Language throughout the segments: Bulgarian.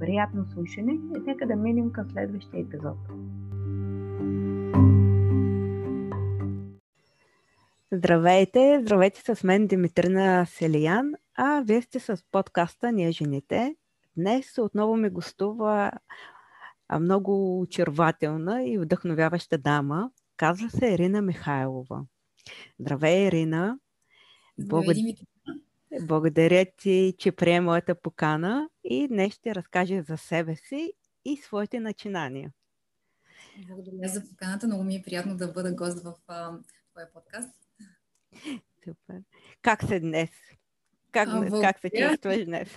Приятно слушане и нека да минем към следващия епизод. Здравейте! Здравейте с мен Димитрина Селиян, а вие сте с подкаста Ние жените. Днес отново ми гостува много очарователна и вдъхновяваща дама. Казва се Ирина Михайлова. Здравей, Ирина! Благодаря, Благодаря ти, че прие моята покана и днес ще разкажа за себе си и своите начинания. Благодаря за поканата. Много ми е приятно да бъда гост в твоя подкаст. Супер. Как се днес? Как, а, как се чувстваш днес?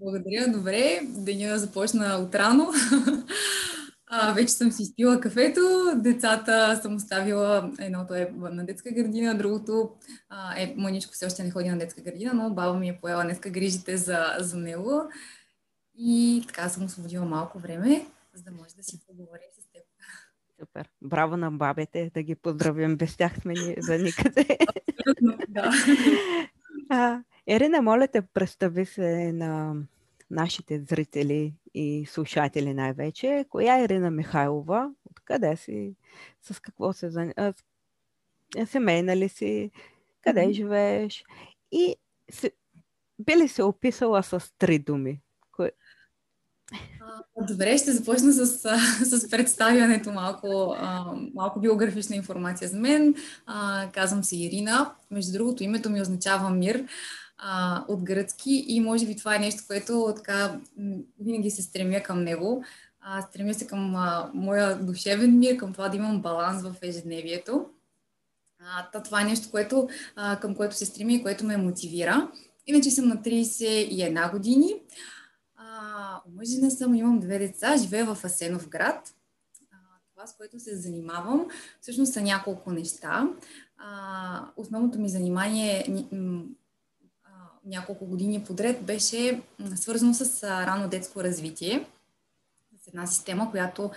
Благодаря, добре. Деня започна отрано. А, вече съм си изпила кафето, децата съм оставила, едното е на детска градина, другото а, е, мъничко все още не ходи на детска градина, но баба ми е поела днеска грижите за, за него и така съм освободила малко време, за да може да си поговоря с теб. Супер. Браво на бабите, да ги поздравим. Без тях сме ни за никъде. да. А, Ерина, моля те, представи се на нашите зрители и слушатели най-вече. Коя е Ирина Михайлова? Откъде си? С какво се занимава? Семейна ли си? Къде mm-hmm. живееш? И си, би ли се описала с три думи? Кое... Добре, ще започна с, с представянето малко, малко биографична информация за мен. Казвам се Ирина. Между другото, името ми означава мир а, от гръцки и може би това е нещо, което така винаги се стремя към него. А, стремя се към а, моя душевен мир, към това да имам баланс в ежедневието. А, това е нещо, което, а, към което се стремя и което ме мотивира. Иначе съм на 31 години. омъжена съм, имам две деца, живея в Асенов град. А, това, с което се занимавам, всъщност са няколко неща. А, основното ми занимание няколко години подред беше свързано с рано детско развитие. С една система, която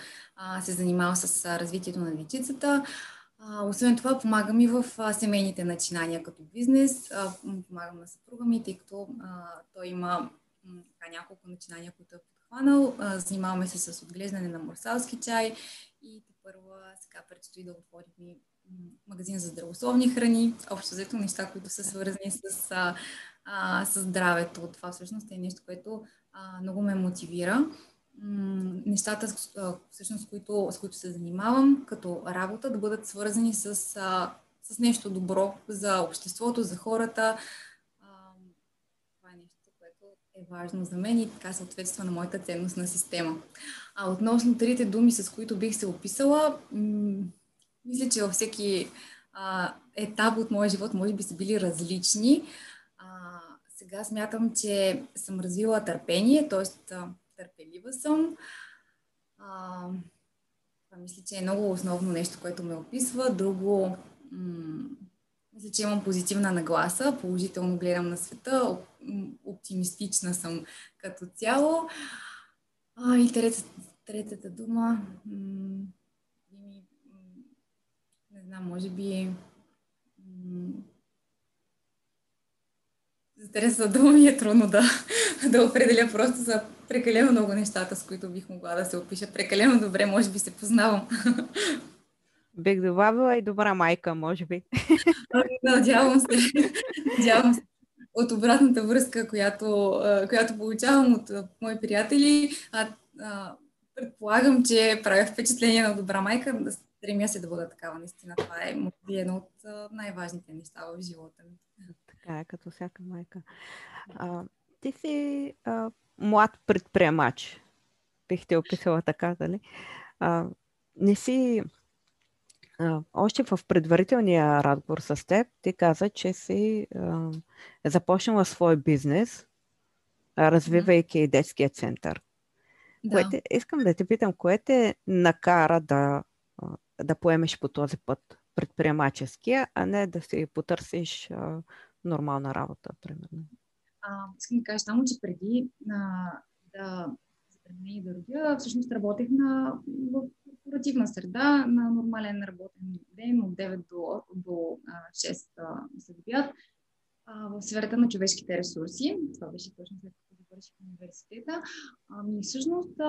се занимава с развитието на дечицата. Освен това, помагам и в семейните начинания като бизнес. Помагам на съпруга ми, тъй като той има няколко начинания, които е подхванал. Занимаваме се с отглеждане на морсалски чай и първа сега предстои да отворим магазин за здравословни храни. Общо взето неща, които са свързани с а, с здравето. Това всъщност е нещо, което а, много ме мотивира. Нещата, всъщност, с които, с които се занимавам като работа, да бъдат свързани с, а, с нещо добро за обществото, за хората. А, това е нещо, което е важно за мен и така съответства на моята ценностна система. А относно трите думи, с които бих се описала, м- мисля, че във всеки а, етап от моя живот може би са били различни. Сега смятам, че съм развила търпение, т.е. търпелива съм. А, това мисля, че е много основно нещо, което ме описва. Друго, м- мисля, че имам позитивна нагласа, положително гледам на света, оптимистична съм като цяло. А, и третата, третата дума, м- не знам, може би Интересна дума ми е трудно да, да определя просто за прекалено много нещата, с които бих могла да се опиша. Прекалено добре, може би се познавам. Бих добавила и добра майка, може би. Надявам се. Надявам се. От обратната връзка, която, която получавам от мои приятели, а, а, предполагам, че правя впечатление на добра майка. Да стремя се да бъда такава. Наистина, това е едно от най-важните неща в живота ми. Така е, като всяка майка. А, ти си а, млад предприемач. Бих те описала така, дали? А, не си... А, още в предварителния разговор с теб ти каза, че си а, започнала свой бизнес, развивайки детския център. Да. Кое те, искам да те питам, кое те накара да, да поемеш по този път предприемаческия, а не да си потърсиш а, нормална работа, примерно? А, искам да кажа само, че преди а, да забремене и да родя, всъщност работех на, в корпоративна среда, на нормален работен ден от 9 до, до 6 след обяд в сферата на човешките ресурси. Това беше точно след като завърших университета. Ами всъщност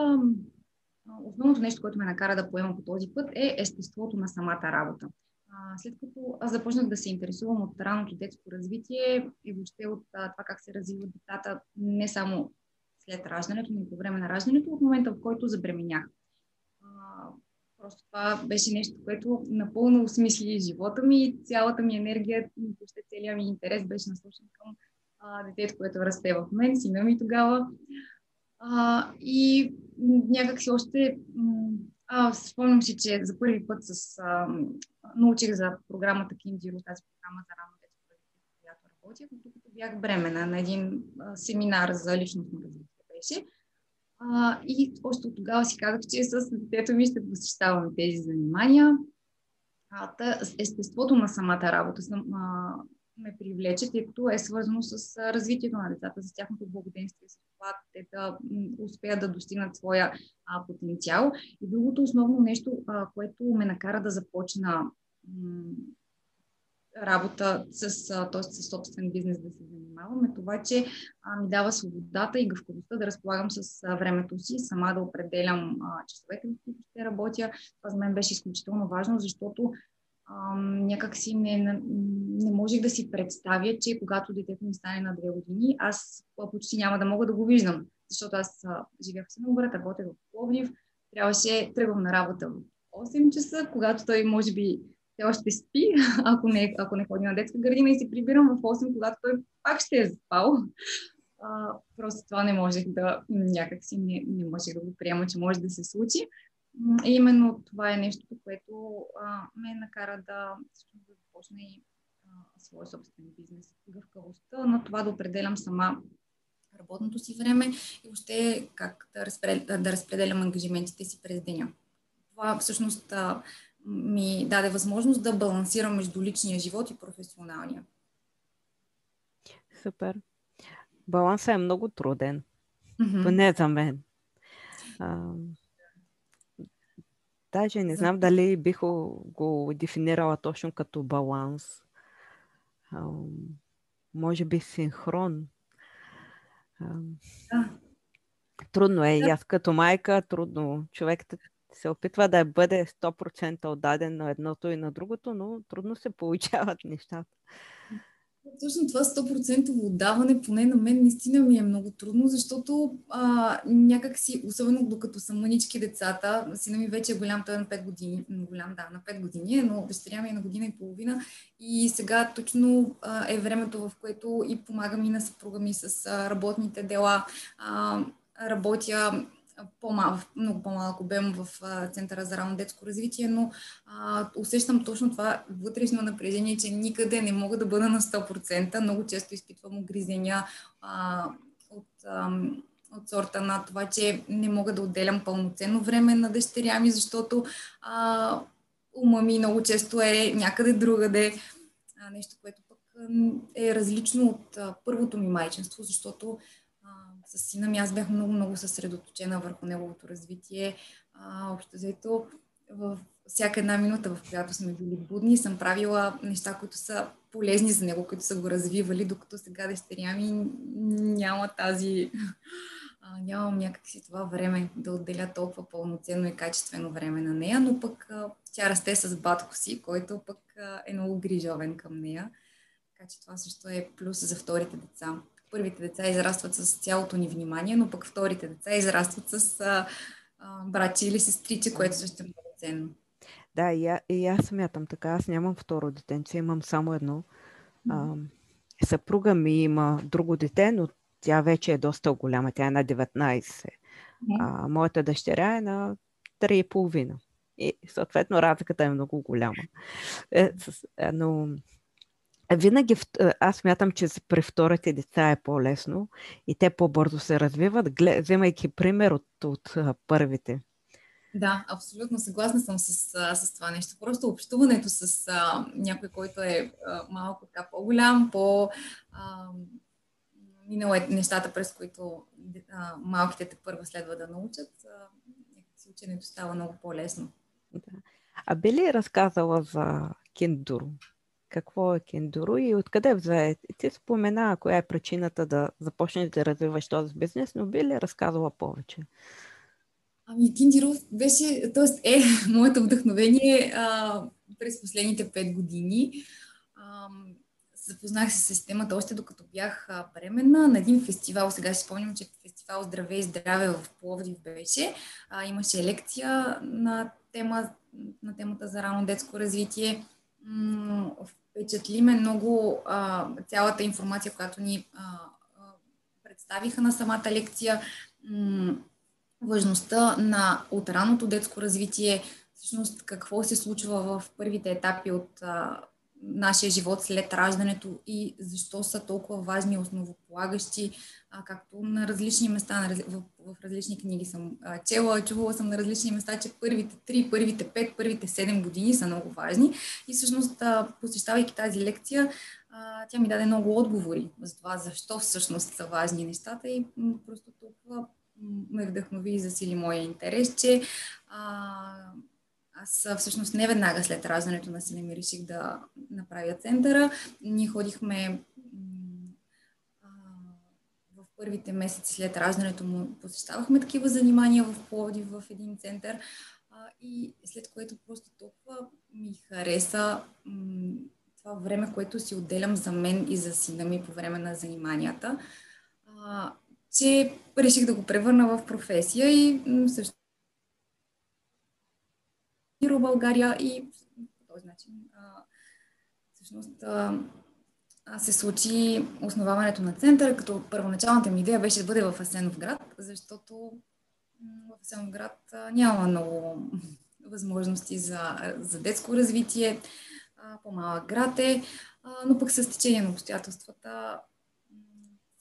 основното нещо, което ме накара да поема по този път е естеството на самата работа. След като аз започнах да се интересувам от ранното детско развитие и въобще от това как се развиват децата не само след раждането, но и по време на раждането, от момента в който забременях. Просто това беше нещо, което напълно осмисли живота ми и цялата ми енергия, въобще целият ми интерес беше насочен към а, детето, което расте в мен, сина ми тогава. А, и някак си още а, спомням си, че за първи път с, а, научих за програмата Киндиро, тази програма за рано детство, която работих, докато бях бремена на един а, семинар за личностно развитие беше. А, и още от тогава си казах, че с детето ми ще посещавам тези занимания. А, та, естеството на самата работа съм, а, ме привлече, тъй като е свързано с развитието на децата, с тяхното благоденствие, с това те да успеят да достигнат своя а, потенциал. И другото основно нещо, а, което ме накара да започна м- работа с, т.е. с собствен бизнес да се занимавам, е това, че а, ми дава свободата и гъвкавостта да разполагам с а, времето си, сама да определям а, часовете, в които ще работя. Това за мен беше изключително важно, защото някак си не, не можех да си представя, че когато детето ми стане на две години, аз почти няма да мога да го виждам. Защото аз живях в Синоград, работех в Пловдив, трябваше, тръгвам на работа в 8 часа, когато той може би все още спи, ако не, ако не ходи на детска градина и се прибирам в 8, когато той пак ще е спал. А, просто това не можех да, някак си не, не можех да го приема, че може да се случи. И именно това е нещо, което а, ме накара да, да започна и а, своя собствен бизнес. Гъвкавостта на това да определям сама работното си време и въобще как да, разпред, да разпределям ангажиментите си през деня. Това всъщност а, ми даде възможност да балансирам между личния живот и професионалния. Супер. Балансът е много труден. Mm-hmm. Поне за мен. А, Даже не знам дали бих го дефинирала точно като баланс. Може би синхрон. Да. Трудно е. И аз като майка, трудно. Човек се опитва да бъде 100% отдаден на едното и на другото, но трудно се получават нещата. Точно това 100% отдаване, поне на мен, наистина ми е много трудно, защото а, някак си, особено докато са мънички децата, сина ми вече е голям, той е на 5 години, голям, да, на 5 години, е, но дъщеря ми е на година и половина. И сега точно а, е времето, в което и помагам и на съпруга ми с а, работните дела, а, работя по-мал, много по-малък обем в Центъра за ранно детско развитие, но а, усещам точно това вътрешно напрежение, че никъде не мога да бъда на 100%. Много често изпитвам огризения от, от сорта на това, че не мога да отделям пълноценно време на дъщеря ми, защото а, ума ми много често е някъде другаде. Нещо, което пък е различно от а, първото ми майчинство, защото с сина ми аз бях много, много съсредоточена върху неговото развитие. А, общо взето, в всяка една минута, в която сме били будни, съм правила неща, които са полезни за него, които са го развивали, докато сега дъщеря ми няма тази... А, нямам някакси това време да отделя толкова пълноценно и качествено време на нея, но пък а, тя расте с батко си, който пък а, е много грижовен към нея. Така че това също е плюс за вторите деца първите деца израстват с цялото ни внимание, но пък вторите деца израстват с а, а, брати или сестриче, което също е много ценно. Да, и, а, и аз смятам така. Аз нямам второ детенце, имам само едно. А, съпруга ми има друго дете, но тя вече е доста голяма. Тя е на 19. А, моята дъщеря е на 3,5. И съответно разликата е много голяма. Е, с, е, но винаги аз мятам, че при вторите деца е по-лесно и те по-бързо се развиват, вземайки пример от, от, първите. Да, абсолютно съгласна съм с, с това нещо. Просто общуването с а, някой, който е а, малко така по-голям, по... А, минало е нещата, през които а, малките те първо следва да научат, а, ученето става много по-лесно. Да. А би ли разказала за кендуро? Какво е кендуро и откъде взе? Ти спомена коя е причината да започнеш да развиваш този бизнес, но би ли разказала повече? Ами, Киндиров беше, т.е. е моето вдъхновение а, през последните пет години. А, запознах се с системата още докато бях бременна на един фестивал. Сега си спомням, че фестивал Здраве и здраве в Пловдив беше. А, имаше лекция на, тема, на темата за рано детско развитие. М- впечатли ме много а, цялата информация, която ни а, представиха на самата лекция. М- важността на от раното детско развитие, всъщност какво се случва в първите етапи от а, нашия живот след раждането и защо са толкова важни основополагащи, а, както на различни места, на, в, в различни книги съм а, чела, чувала съм на различни места, че първите три, първите пет, първите седем години са много важни. И всъщност а, посещавайки тази лекция, а, тя ми даде много отговори за това защо всъщност са важни нещата и м- просто толкова ме вдъхнови и засили моя интерес, че а, аз всъщност не веднага след раждането на сина ми реших да направя центъра. Ние ходихме а, в първите месеци след раждането му посещавахме такива занимания в Пловдив в един център а, и след което просто толкова ми хареса м- това време, което си отделям за мен и за сина ми по време на заниманията. А, че реших да го превърна в професия и също България и по този начин всъщност се случи основаването на центъра, като първоначалната ми идея беше да бъде в Асеновград, защото в Асеновград няма много възможности за, за детско развитие, по-малък град е, но пък с течение на обстоятелствата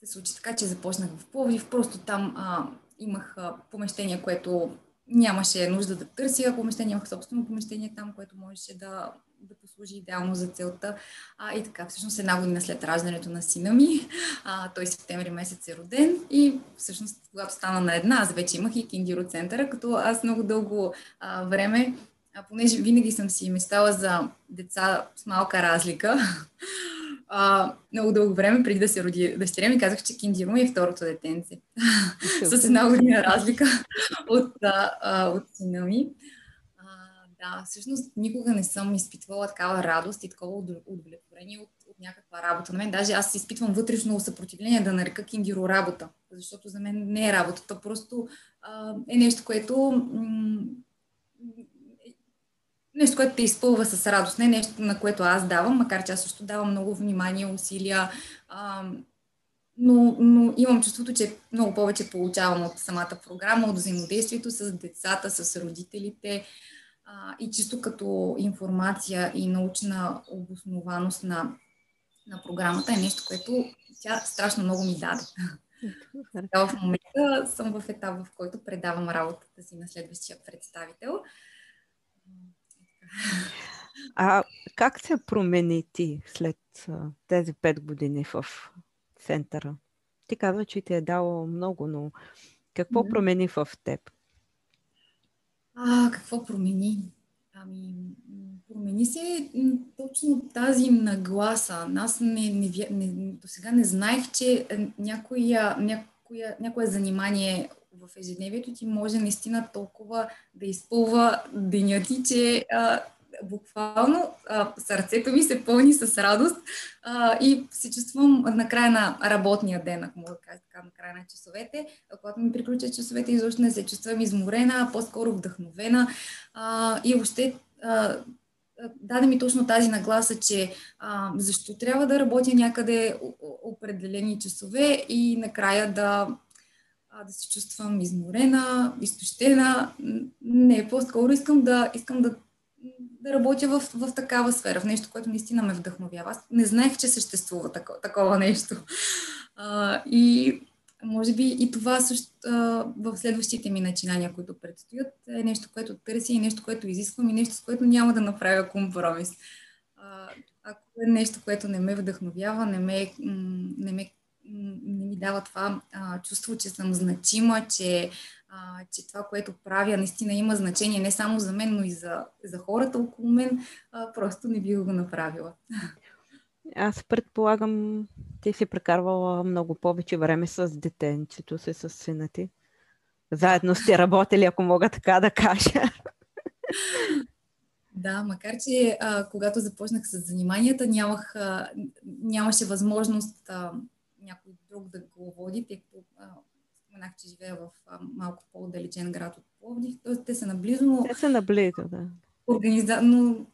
се случи така, че започнах в Пловдив. Просто там а, имах помещение, което нямаше нужда да търся помещение, имах собствено помещение там, което можеше да, да послужи идеално за целта. А, и така, всъщност една година след раждането на сина ми, а, той септември месец е роден и всъщност когато стана на една, аз вече имах и киндиро центъра, като аз много дълго а, време а, понеже винаги съм си мечтала за деца с малка разлика, а, много дълго време, преди да се роди дъщеря ми, казах, че Киндиро е второто детенце. С една година разлика от, а, от сина ми. А, да, всъщност никога не съм изпитвала такава радост и такова удовлетворение от, от някаква работа. На мен даже аз изпитвам вътрешно съпротивление да нарека Киндиро работа, защото за мен не е работата, просто а, е нещо, което м- нещо, което те изпълва с радост, не нещо, на което аз давам, макар че аз също давам много внимание, усилия, а, но, но имам чувството, че много повече получавам от самата програма, от взаимодействието с децата, с родителите а, и чисто като информация и научна обоснованост на, на програмата е нещо, което тя страшно много ми даде. в момента съм в етап, в който предавам работата си на следващия представител. А как се промени ти след тези пет години в центъра? Ти казва, че ти е дало много, но какво mm-hmm. промени в теб? А, какво промени? Ами, промени се точно тази нагласа. Аз не, не, не, до сега не знаех, че някоя, някоя, някое занимание в ежедневието ти може наистина толкова да изпълва деня ти, че а, буквално а, сърцето ми се пълни с радост а, и се чувствам накрая на работния ден, ако мога да кажа така, накрая на часовете. А, когато ми приключат часовете, изобщо не се чувствам изморена, по-скоро вдъхновена а, и а, даде ми точно тази нагласа, че а, защо трябва да работя някъде определени часове и накрая да, а, да се чувствам изморена, изтощена. Не, по-скоро искам да, искам да, да работя в, в такава сфера, в нещо, което наистина ме вдъхновява. Аз не знаех, че съществува тако, такова нещо. А, и може би и това също а, в следващите ми начинания, които предстоят, е нещо, което търся и нещо, което изисквам и нещо, с което няма да направя компромис. А, ако е нещо, което не ме вдъхновява, не, ме, не, ме, не ми дава това а, чувство, че съм значима, че, а, че това, което правя, наистина има значение не само за мен, но и за, за хората около мен, а, просто не бих го направила. Аз предполагам, ти си прекарвала много повече време с детенцето си, с сина ти. Заедно сте работили, ако мога така да кажа. Да, макар че а, когато започнах с заниманията, нямах, а, нямаше възможност а, някой друг да го води, тъй като споменах, че живея в а, малко по-отдалечен град от Пловдив. Тоест, те са наблизо, но... Те са наблизо, да. Организа... Но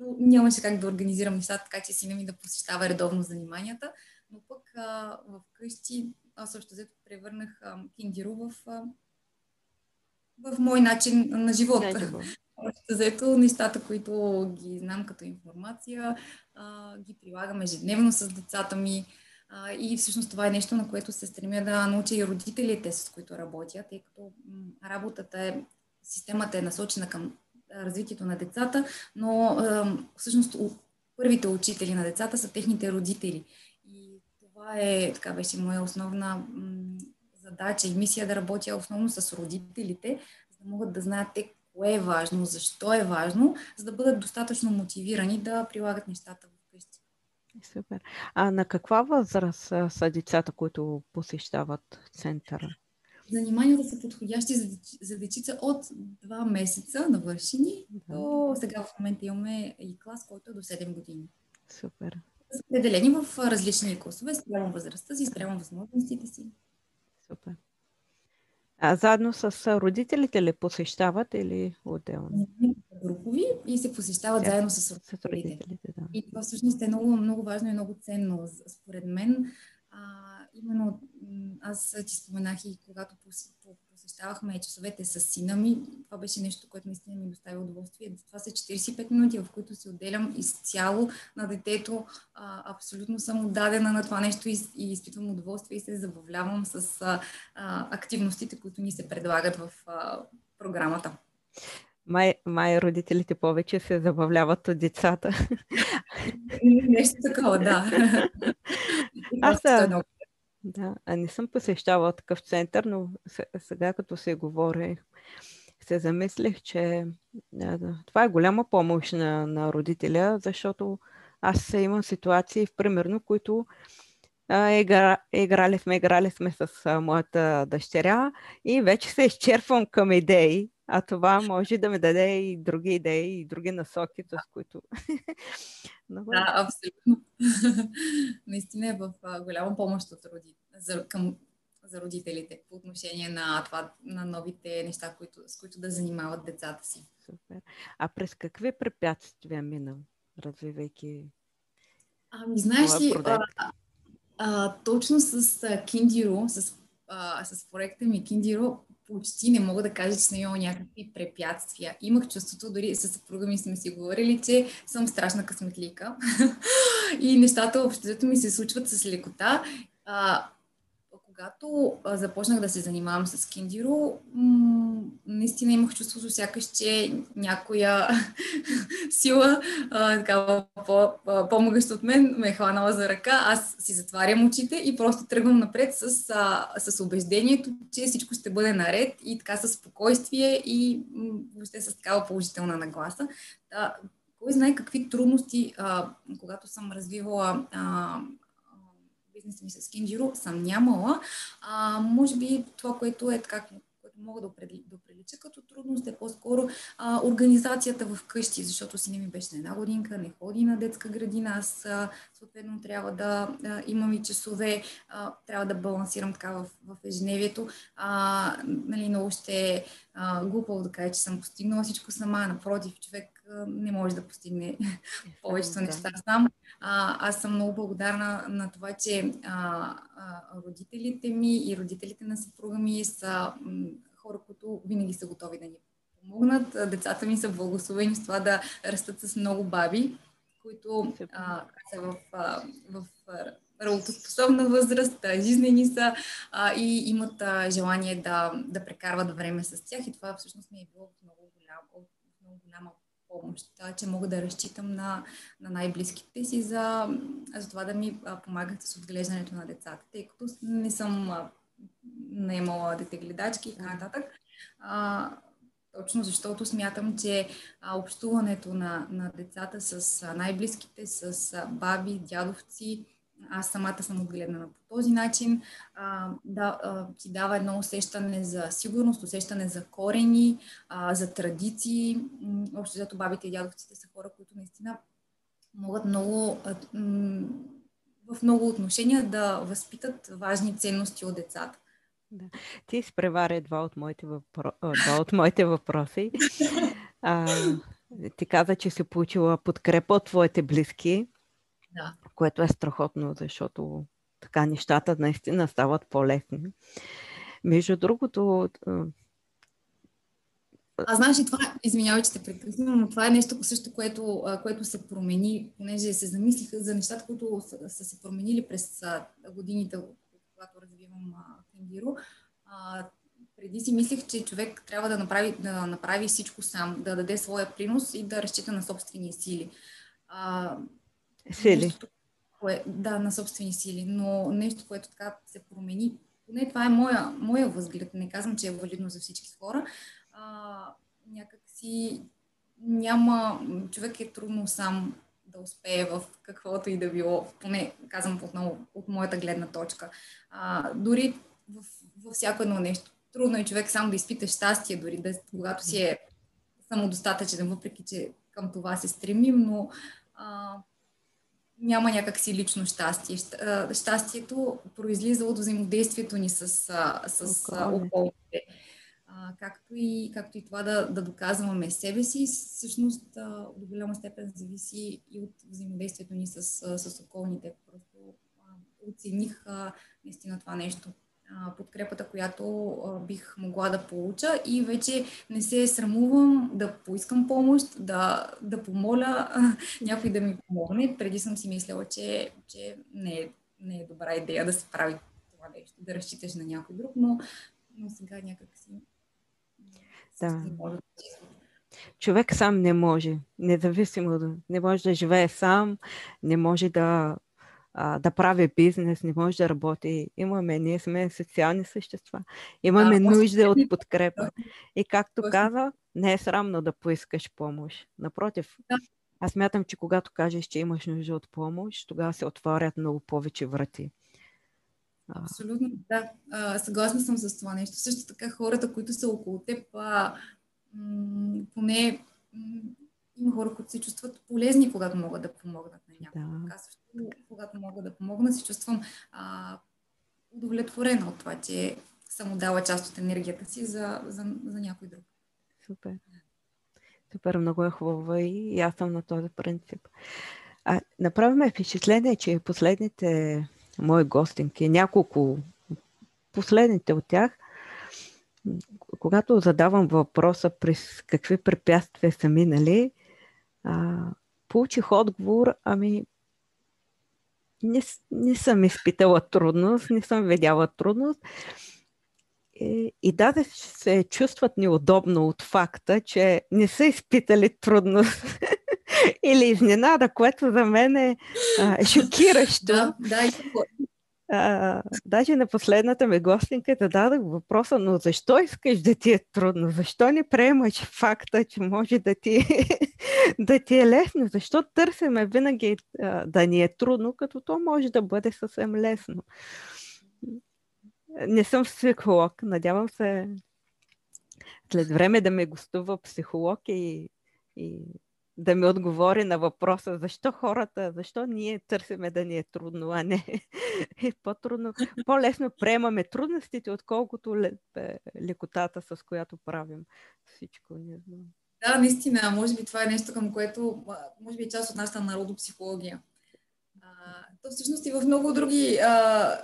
но нямаше как да организирам нещата, така че сина ми да посещава редовно заниманията. Но пък а, в къщи аз също взето превърнах а, киндиро в, а, в мой начин на живота. Взето нещата, които ги знам като информация, а, ги прилагам ежедневно с децата ми. И всъщност това е нещо, на което се стремя да науча и родителите, с които работя, тъй като работата е, системата е насочена към развитието на децата, но всъщност първите учители на децата са техните родители. И това е, така беше моя основна задача и мисия да работя основно с родителите, за да могат да знаят те кое е важно, защо е важно, за да бъдат достатъчно мотивирани да прилагат нещата. Супер. А на каква възраст са децата, които посещават центъра? Заниманията са подходящи за, за дечица от 2 месеца навършени да. до сега в момента имаме и клас, който е до 7 години. Супер. Разпределени в различни класове, спрямо възрастта си, спрямо възможностите си. Супер. А заедно с родителите ли посещават или отделно? Групови и се посещават Тя, заедно с родителите. С родителите да. И това всъщност е много, много важно и много ценно. Според мен а, именно аз ти споменах и когато посещавахме часовете с сина ми, това беше нещо, което наистина ми достави удоволствие. Това са 45 минути, в които се отделям изцяло на детето. А, абсолютно съм отдадена на това нещо и, и изпитвам удоволствие и се забавлявам с а, а, активностите, които ни се предлагат в а, програмата. Май, май родителите повече се забавляват от децата. Нещо такова, да. Аз, да, а не съм посещавала такъв център, но сега като се говори, се замислих, че да, това е голяма помощ на, на родителя, защото аз имам ситуации, примерно, които а, игра, играли сме, играли сме с а, моята дъщеря и вече се изчерпвам към идеи, а това може да ми даде и други идеи, и други насоки, с които... да, абсолютно. Наистина е в голяма помощ от роди... за, към, за родителите по отношение на, това, на новите неща, които, с които да занимават децата си. Супер. А през какви препятствия мина, развивайки Ами, знаеш ли, а, а, точно с Киндиро, с, а, с проекта ми Киндиро, почти не мога да кажа, че съм имала някакви препятствия. Имах чувството, дори с съпруга ми сме си говорили, че съм страшна късметлика и нещата обществото ми се случват с лекота. А, когато започнах да се занимавам с киндиро, наистина имах чувството сякаш, че някоя сила, такава по, по-могъща от мен, ме е хванала за ръка. Аз си затварям очите и просто тръгвам напред с, с убеждението, че всичко ще бъде наред и така с спокойствие и въобще с такава положителна нагласа. Кой знае какви трудности, а, когато съм развивала а, бизнеса ми с Кинджиро съм нямала. А, може би това, което е така, което мога да, определи, да определя като трудност е по-скоро а, организацията в къщи, защото си не ми беше на една годинка, не ходи на детска градина, аз а, съответно трябва да а, имам и часове, а, трябва да балансирам така в, в ежедневието. А, нали, много ще е глупаво да кажа, че съм постигнала всичко сама, напротив, човек не може да постигне повечето неща сам. А, аз съм много благодарна на това, че а, а, родителите ми и родителите на съпруга ми са м, хора, които винаги са готови да ни помогнат. Децата ми са благословени с това да растат с много баби, които а, са в, а, в работоспособна възраст, жизнени са а, и имат а, желание да, да прекарват време с тях и това всъщност ми е било много голяма, много голяма помощ, че мога да разчитам на, на най-близките си за, за това да ми помагат с отглеждането на децата, тъй като не съм наемала детегледачки и така нататък. А, точно защото смятам, че а, общуването на, на децата с а, най-близките, с а, баби, дядовци, аз самата съм отгледана по този начин, а, да, а, ти дава едно усещане за сигурност, усещане за корени, а, за традиции. Общо зато бабите и дядовците са хора, които наистина могат много, в много отношения да възпитат важни ценности от децата. Да. Ти изпреваря два от моите, въпро... два от моите въпроси. А, ти каза, че си получила подкрепа от твоите близки. Да. Което е страхотно, защото така нещата наистина стават по-лесни. Между другото, а знаеш ли това, извинявай, че те прекъсвам, но това е нещо също, което, което се промени, понеже се замислиха за нещата, които са, са се променили през годините, когато развивам Кенгиро. преди си мислех, че човек трябва да направи, да направи всичко сам, да даде своя принос и да разчита на собствени сили. А, Сили. Нещо, кое, да, на собствени сили, но нещо, което така се промени, поне това е моя, моя възглед, не казвам, че е валидно за всички хора, а, някак си няма, човек е трудно сам да успее в каквото и да било, поне казвам отново от моята гледна точка. А, дори в, във всяко едно нещо. Трудно е човек сам да изпита щастие, дори да, когато си е самодостатъчен, въпреки че към това се стремим, но а, няма някакси лично щастие. Щастието произлиза от взаимодействието ни с, с околните. Както и, както и това да, да доказваме себе си, всъщност до голяма степен зависи и от взаимодействието ни с, с околните. Просто оцених наистина това нещо подкрепата, която бих могла да получа и вече не се срамувам да поискам помощ, да, да помоля някой да ми помогне. Преди съм си мисляла, че, че не, е, не е добра идея да се прави това нещо, да разчиташ на някой друг, но, но сега някак си да. Човек сам не може, независимо, не може да живее сам, не може да а, да прави бизнес, не може да работи. Имаме, ние сме социални същества. Имаме да, нужда от подкрепа. И както каза, не е срамно да поискаш помощ. Напротив, да. аз мятам, че когато кажеш, че имаш нужда от помощ, тогава се отварят много повече врати. Абсолютно, да. А, съгласна съм с това нещо. Също така хората, които са около теб, а, м- поне м- има хора, които се чувстват полезни, когато могат да помогнат на някой. Да. Също, когато мога да помогна, се чувствам а, удовлетворена от това, че съм отдала част от енергията си за, за, за някой друг. Супер. Супер, много е хубаво и аз съм на този принцип. А, направи впечатление, че последните мои гостинки, няколко, последните от тях, когато задавам въпроса през какви препятствия са минали, а, получих отговор, ами не, не съм изпитала трудност, не съм видяла трудност. И, и даже се чувстват неудобно от факта, че не са изпитали трудност или изненада, което за мен е а, шокиращо. Да, да, а, даже на последната ми гостинка зададох въпроса, но защо искаш да ти е трудно? Защо не приемаш факта, че може да ти, да ти е лесно? Защо търсиме винаги а, да ни е трудно, като то може да бъде съвсем лесно? Не съм психолог, надявам се след време да ме гостува психолог и, и да ми отговори на въпроса защо хората, защо ние търсиме да ни е трудно, а не е по-трудно. По-лесно приемаме трудностите, отколкото лекотата, с която правим всичко. Не знам. Да, наистина. Може би това е нещо, към което, може би е част от нашата народопсихология. То всъщност и в много други а,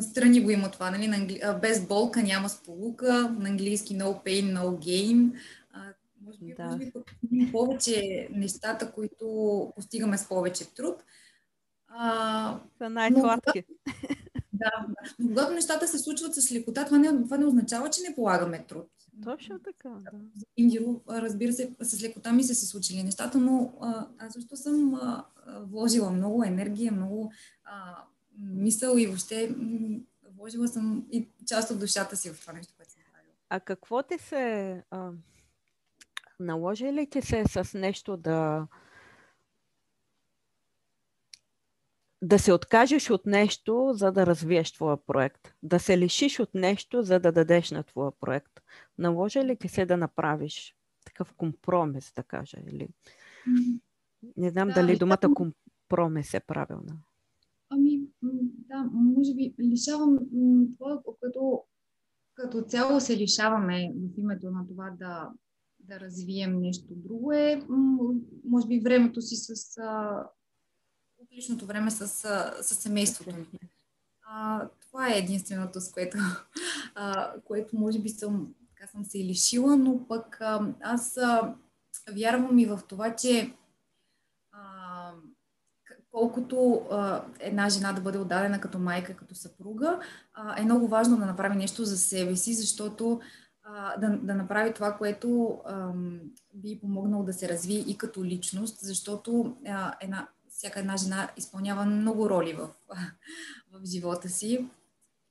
страни го има това. Нали? Без болка няма сполука, на английски no pain, no gain. Може би, да. може би повече нещата, които постигаме с повече труд. А, Са най-сладки. Да, но когато нещата се случват с лекота, това не, това не означава, че не полагаме труд. Точно така, да. За Индиро, разбира се, с лекота ми се се случили нещата, но а, аз също съм а, вложила много енергия, много а, мисъл и въобще вложила съм и част от душата си в това нещо, което съм правила. А какво ти се... А, наложи ли ти се с нещо да да се откажеш от нещо, за да развиеш твоя проект. Да се лишиш от нещо, за да дадеш на твоя проект. Наложи ли ти се да направиш такъв компромис, да кажа? Или... Не знам да, дали думата компромис е правилна. Ами, да, може би лишавам това, което като цяло се лишаваме в името на това да, да развием нещо друго е, може би, времето си с личното време с, с семейството ми. А, това е единственото, с което, а, което може би съм, така съм се лишила, но пък а, аз а, вярвам и в това, че а, колкото а, една жена да бъде отдадена като майка, като съпруга, а, е много важно да направи нещо за себе си, защото да, да направи това, което а, би помогнало да се развие и като личност, защото а, една, всяка една жена изпълнява много роли в, в живота си.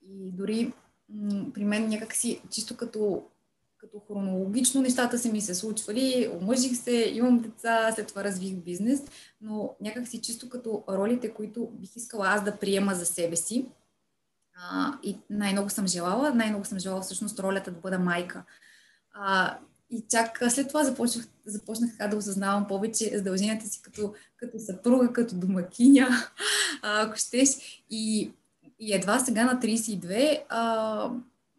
И дори м- при мен някакси, чисто като, като хронологично нещата са ми се случвали, омъжих се, имам деца, след това развих бизнес, но някакси чисто като ролите, които бих искала аз да приема за себе си. А, и най-много съм желала, най-много съм желала всъщност ролята да бъда майка. А, и чак след това започнах, започнах така да осъзнавам повече задълженията си като, като съпруга, като домакиня, ако щеш. И, и едва сега на 32 а,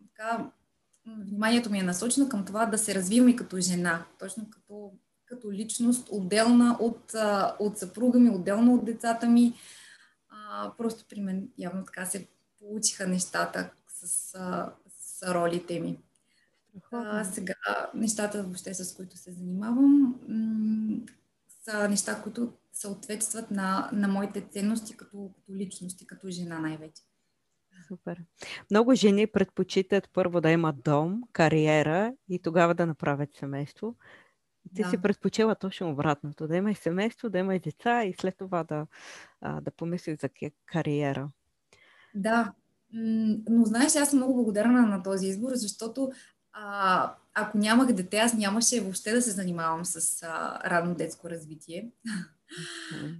така, вниманието ми е насочено към това да се развивам и като жена, точно като, като личност, отделна от, от съпруга ми, отделна от децата ми. А, просто при мен явно така се получиха нещата с, с ролите ми. А, сега нещата въобще с които се занимавам м- са неща, които съответстват на, на моите ценности като, като личности, като жена най-вече. Супер. Много жени предпочитат първо да имат дом, кариера и тогава да направят семейство. Ти да. си предпочела точно обратното. Да имаш семейство, да имаш деца и след това да, да помислиш за кариера. Да, но знаеш, аз съм много благодарна на този избор, защото а, ако нямах дете, аз нямаше въобще да се занимавам с а, ранно детско развитие.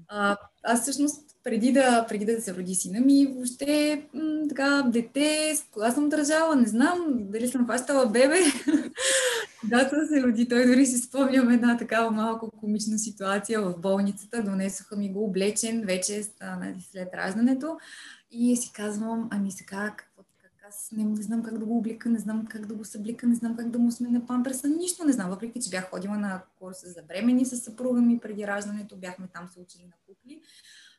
А, аз всъщност преди да, преди да се роди сина ми, въобще м- така, дете, с кога съм държала, не знам, дали съм фащала бебе. Когато се роди, той дори си спомням една такава малко комична ситуация в болницата. Донесоха ми го облечен вече след раждането. И си казвам, ами сега аз не, не знам как да го облика, не знам как да го съблика, не знам как да му сменя памперса, нищо не знам, въпреки че бях ходила на курса за бремени с съпруга ми преди раждането, бяхме там се учили на кукли.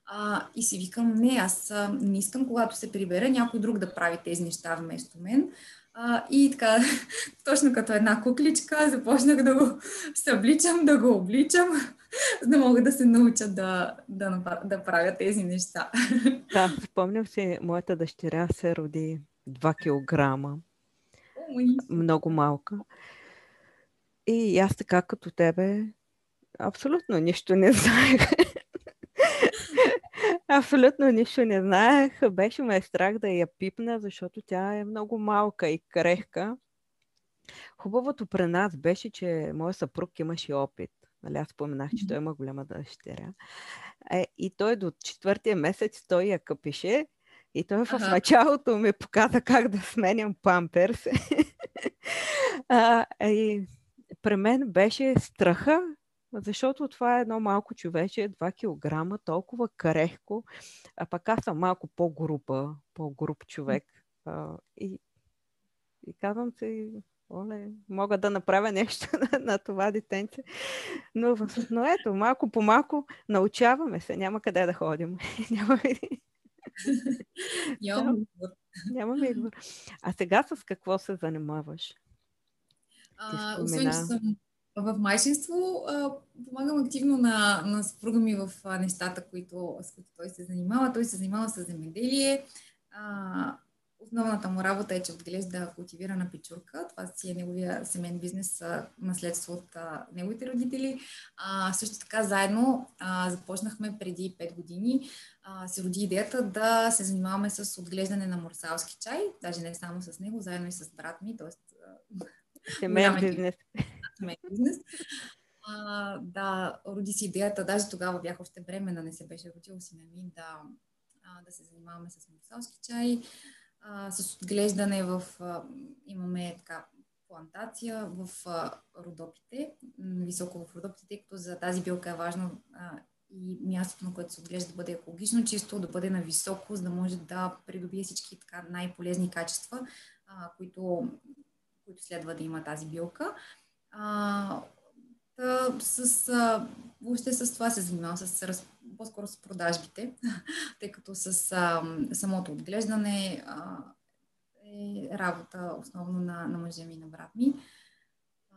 А, и си викам, не, аз не искам, когато се прибера, някой друг да прави тези неща вместо мен. А, и така, точно като една кукличка, започнах да го събличам, да го обличам, за да мога да се науча да, да, да правя тези неща. Да, спомням си, моята дъщеря се роди 2 килограма. Много малка. И аз така като тебе абсолютно нищо не знаех. Абсолютно нищо не знаех. Беше ме страх да я пипна, защото тя е много малка и крехка. Хубавото при нас беше, че моят съпруг имаше опит. Нали, аз споменах, че той има голяма дъщеря. Е, и той до четвъртия месец той я къпеше и той в ага. началото ми показа как да сменям памперс. А, и при мен беше страха, защото това е едно малко човече, 2 кг, толкова крехко, а пък аз съм малко по-група, по-груп човек. А, и, и казвам си, оле, мога да направя нещо на, на това детенце. Но, но ето, малко по малко научаваме се, няма къде да ходим. няма Нямам Нямаме избор. А сега с какво се занимаваш? А, освен, че съм в майчинство, а, помагам активно на, на съпруга ми в а, нещата, които, с които той се занимава. Той се занимава с земеделие. А, основната му работа е, че отглежда култивирана печурка. Това си е неговия семейен бизнес, наследство от а, неговите родители. А, също така заедно а, започнахме преди 5 години. А, се роди идеята да се занимаваме с отглеждане на морсалски чай, даже не само с него, заедно и с брат ми, т.е. Семейен бизнес. Семейен бизнес. А, да, роди си идеята, даже тогава бях още времена, не се беше родил сина ми, да, а, да се занимаваме с морсалски чай а, с отглеждане в... А, имаме така плантация в а, родопите, високо в родопите, тъй като за тази билка е важно а, и мястото, на което се отглежда да бъде екологично чисто, да бъде на високо, за да може да придобие всички така най-полезни качества, а, които, които следва да има тази билка. А, с, а, въобще с това се занимавам, с, раз, по-скоро с продажбите, тъй като с а, самото отглеждане а, е работа основно на, на мъжа ми и на брат ми. А,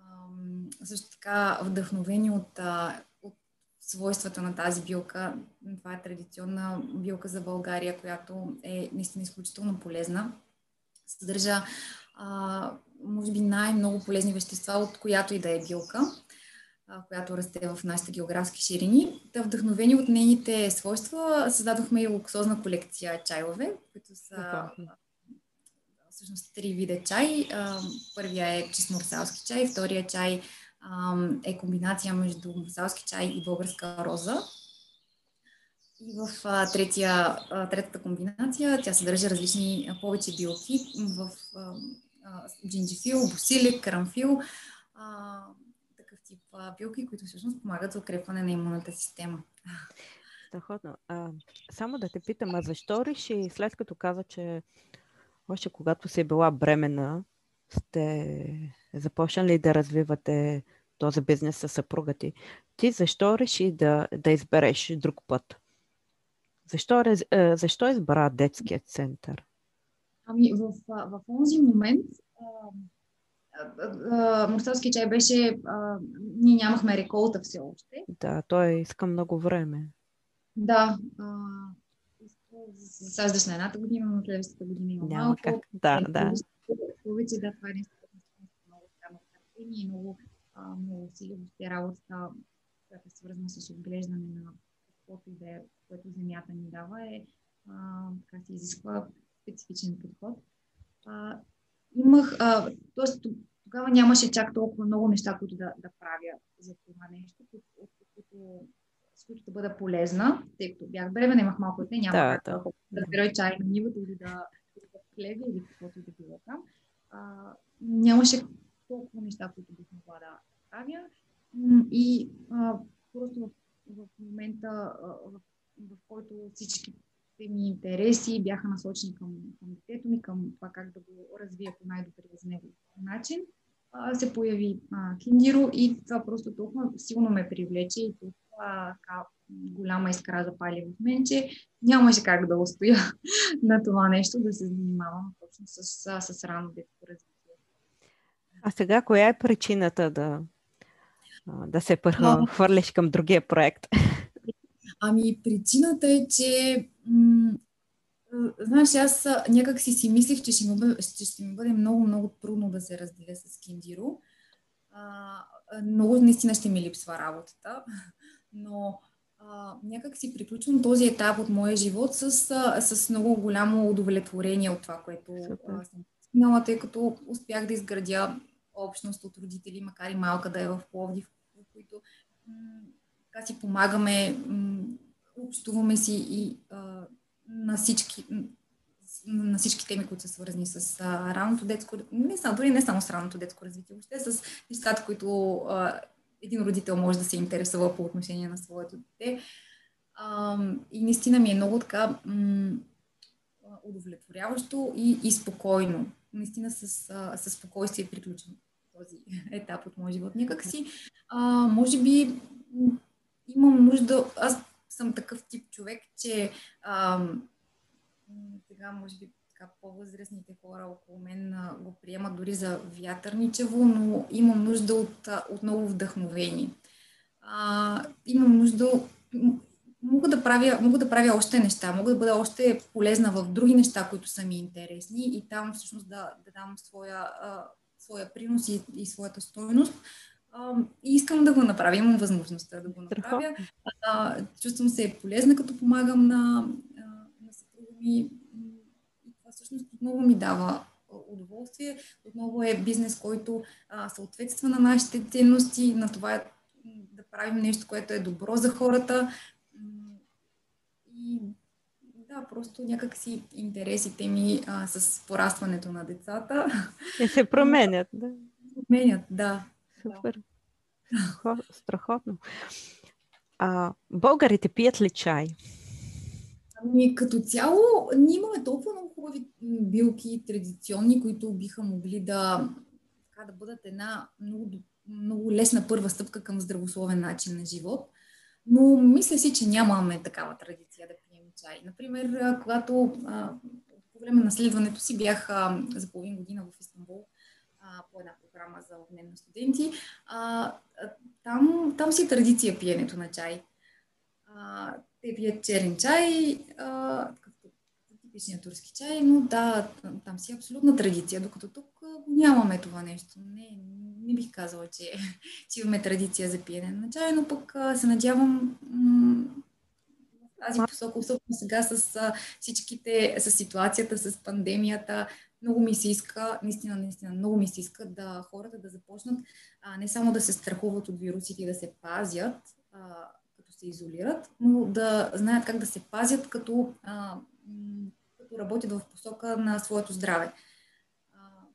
също така вдъхновени от, а, от свойствата на тази билка. Това е традиционна билка за България, която е наистина изключително полезна. Съдържа, а, може би, най-много полезни вещества, от която и да е билка която расте в нашите географски ширини. Да, вдъхновени от нейните свойства, създадохме и луксозна колекция чайове, които са всъщност три вида чай. Първия е чист морсалски чай, втория чай е комбинация между морсалски чай и българска роза. И в третия, третата комбинация тя съдържа различни повече билки в джинджифил, босилик, карамфил, тип билки, които всъщност помагат за укрепване на имунната система. Страхотно. А, само да те питам, а защо реши, след като каза, че още когато си била бремена, сте започнали да развивате този бизнес със съпруга ти, ти защо реши да, да избереш друг път? Защо, защо избра детският център? Ами, в, в, този момент морсалски чай беше, а, ние нямахме реколта все още. Да, той иска много време. Да. А, засаждаш на едната година, на следващата година има Няма малко. Как. Да, е, да. Повече, да, това е нещо, много много търпение и много, много усилия в работата, която е свързана с отглеждане на каквото и да е, което земята ни дава, е а, така се изисква специфичен подход. А, имах, а, т.е. тогава нямаше чак толкова много неща, които да, да правя за това нещо, които, с които да бъда полезна, тъй като бях бременна, имах малко дете, няма да, как да, да, да чай на нивата или да, да хлеби или каквото и да било там. А, нямаше толкова неща, които бих могла да правя. И а, просто в, в момента, в, в който всички всичките ми интереси бяха насочени към, към детето ми, към това как да го развия по най-добрия за него начин. А, се появи а, Киндиро и това просто толкова силно ме привлече и толкова така, голяма искра запали в мен, че нямаше как да устоя на това нещо, да се занимавам точно с, с, с рано детско развитие. А сега, коя е причината да, да се хвърлиш към другия проект? Ами, причината е, че знаеш, аз някак си си мислих, че ще ми, бъде, ще, ще ми бъде много, много трудно да се разделя с Киндиро. А, много наистина ще ми липсва работата, но а, някак си приключвам този етап от моя живот с, с много голямо удовлетворение от това, което а, съм постигнала, тъй като успях да изградя общност от родители, макар и малка да е в Пловдив, в които м- така си помагаме, м- общуваме си и а, на всички, на всички теми, които са свързани с а, ранното детско, не само, дори не само с ранното детско развитие, въобще с нещата, които а, един родител може да се интересува по отношение на своето дете. А, и наистина ми е много така м- удовлетворяващо и, и спокойно. Наистина с, а, с спокойствие приключвам този етап от моя живот. Някак си, а, може би, имам нужда, аз съм такъв тип човек, че а, сега, може би, така, по-възрастните хора около мен а, го приемат дори за вятърничево, но имам нужда от отново вдъхновение. А, имам нужда, мога да, правя, мога да правя още неща, мога да бъда още полезна в други неща, които са ми интересни и там всъщност да, да дам своя, а, своя принос и, и своята стойност. И искам да го направя, имам възможността да го направя. А, чувствам се полезна, като помагам на, на съпруга ми. И това всъщност отново ми дава удоволствие. Отново е бизнес, който а, съответства на нашите ценности, на това да правим нещо, което е добро за хората. И да, просто някакси интересите ми а, с порастването на децата. Те се променят, да. Променят, да. Супер. Страхотно. А, българите пият ли чай? Ами, като цяло, ние имаме толкова много хубави билки, традиционни, които биха могли да, така, да бъдат една много, много лесна първа стъпка към здравословен начин на живот. Но мисля си, че нямаме такава традиция да пием чай. Например, когато а, по време на следването си бях а, за половин година в Истанбул по една програма за обмен на студенти, а, там, там си е традиция пиенето на чай. А, те пият черен чай, а, типичния турски чай, но да, там си е абсолютна традиция, докато тук нямаме това нещо. Не, не бих казала, че, че имаме традиция за пиене на чай, но пък се надявам м- тази посока, особено сега с всичките, с ситуацията, с пандемията, много ми се иска, наистина, наистина, много ми се иска да хората да започнат а, не само да се страхуват от вирусите и да се пазят, а, като се изолират, но да знаят как да се пазят, като, а, като работят в посока на своето здраве.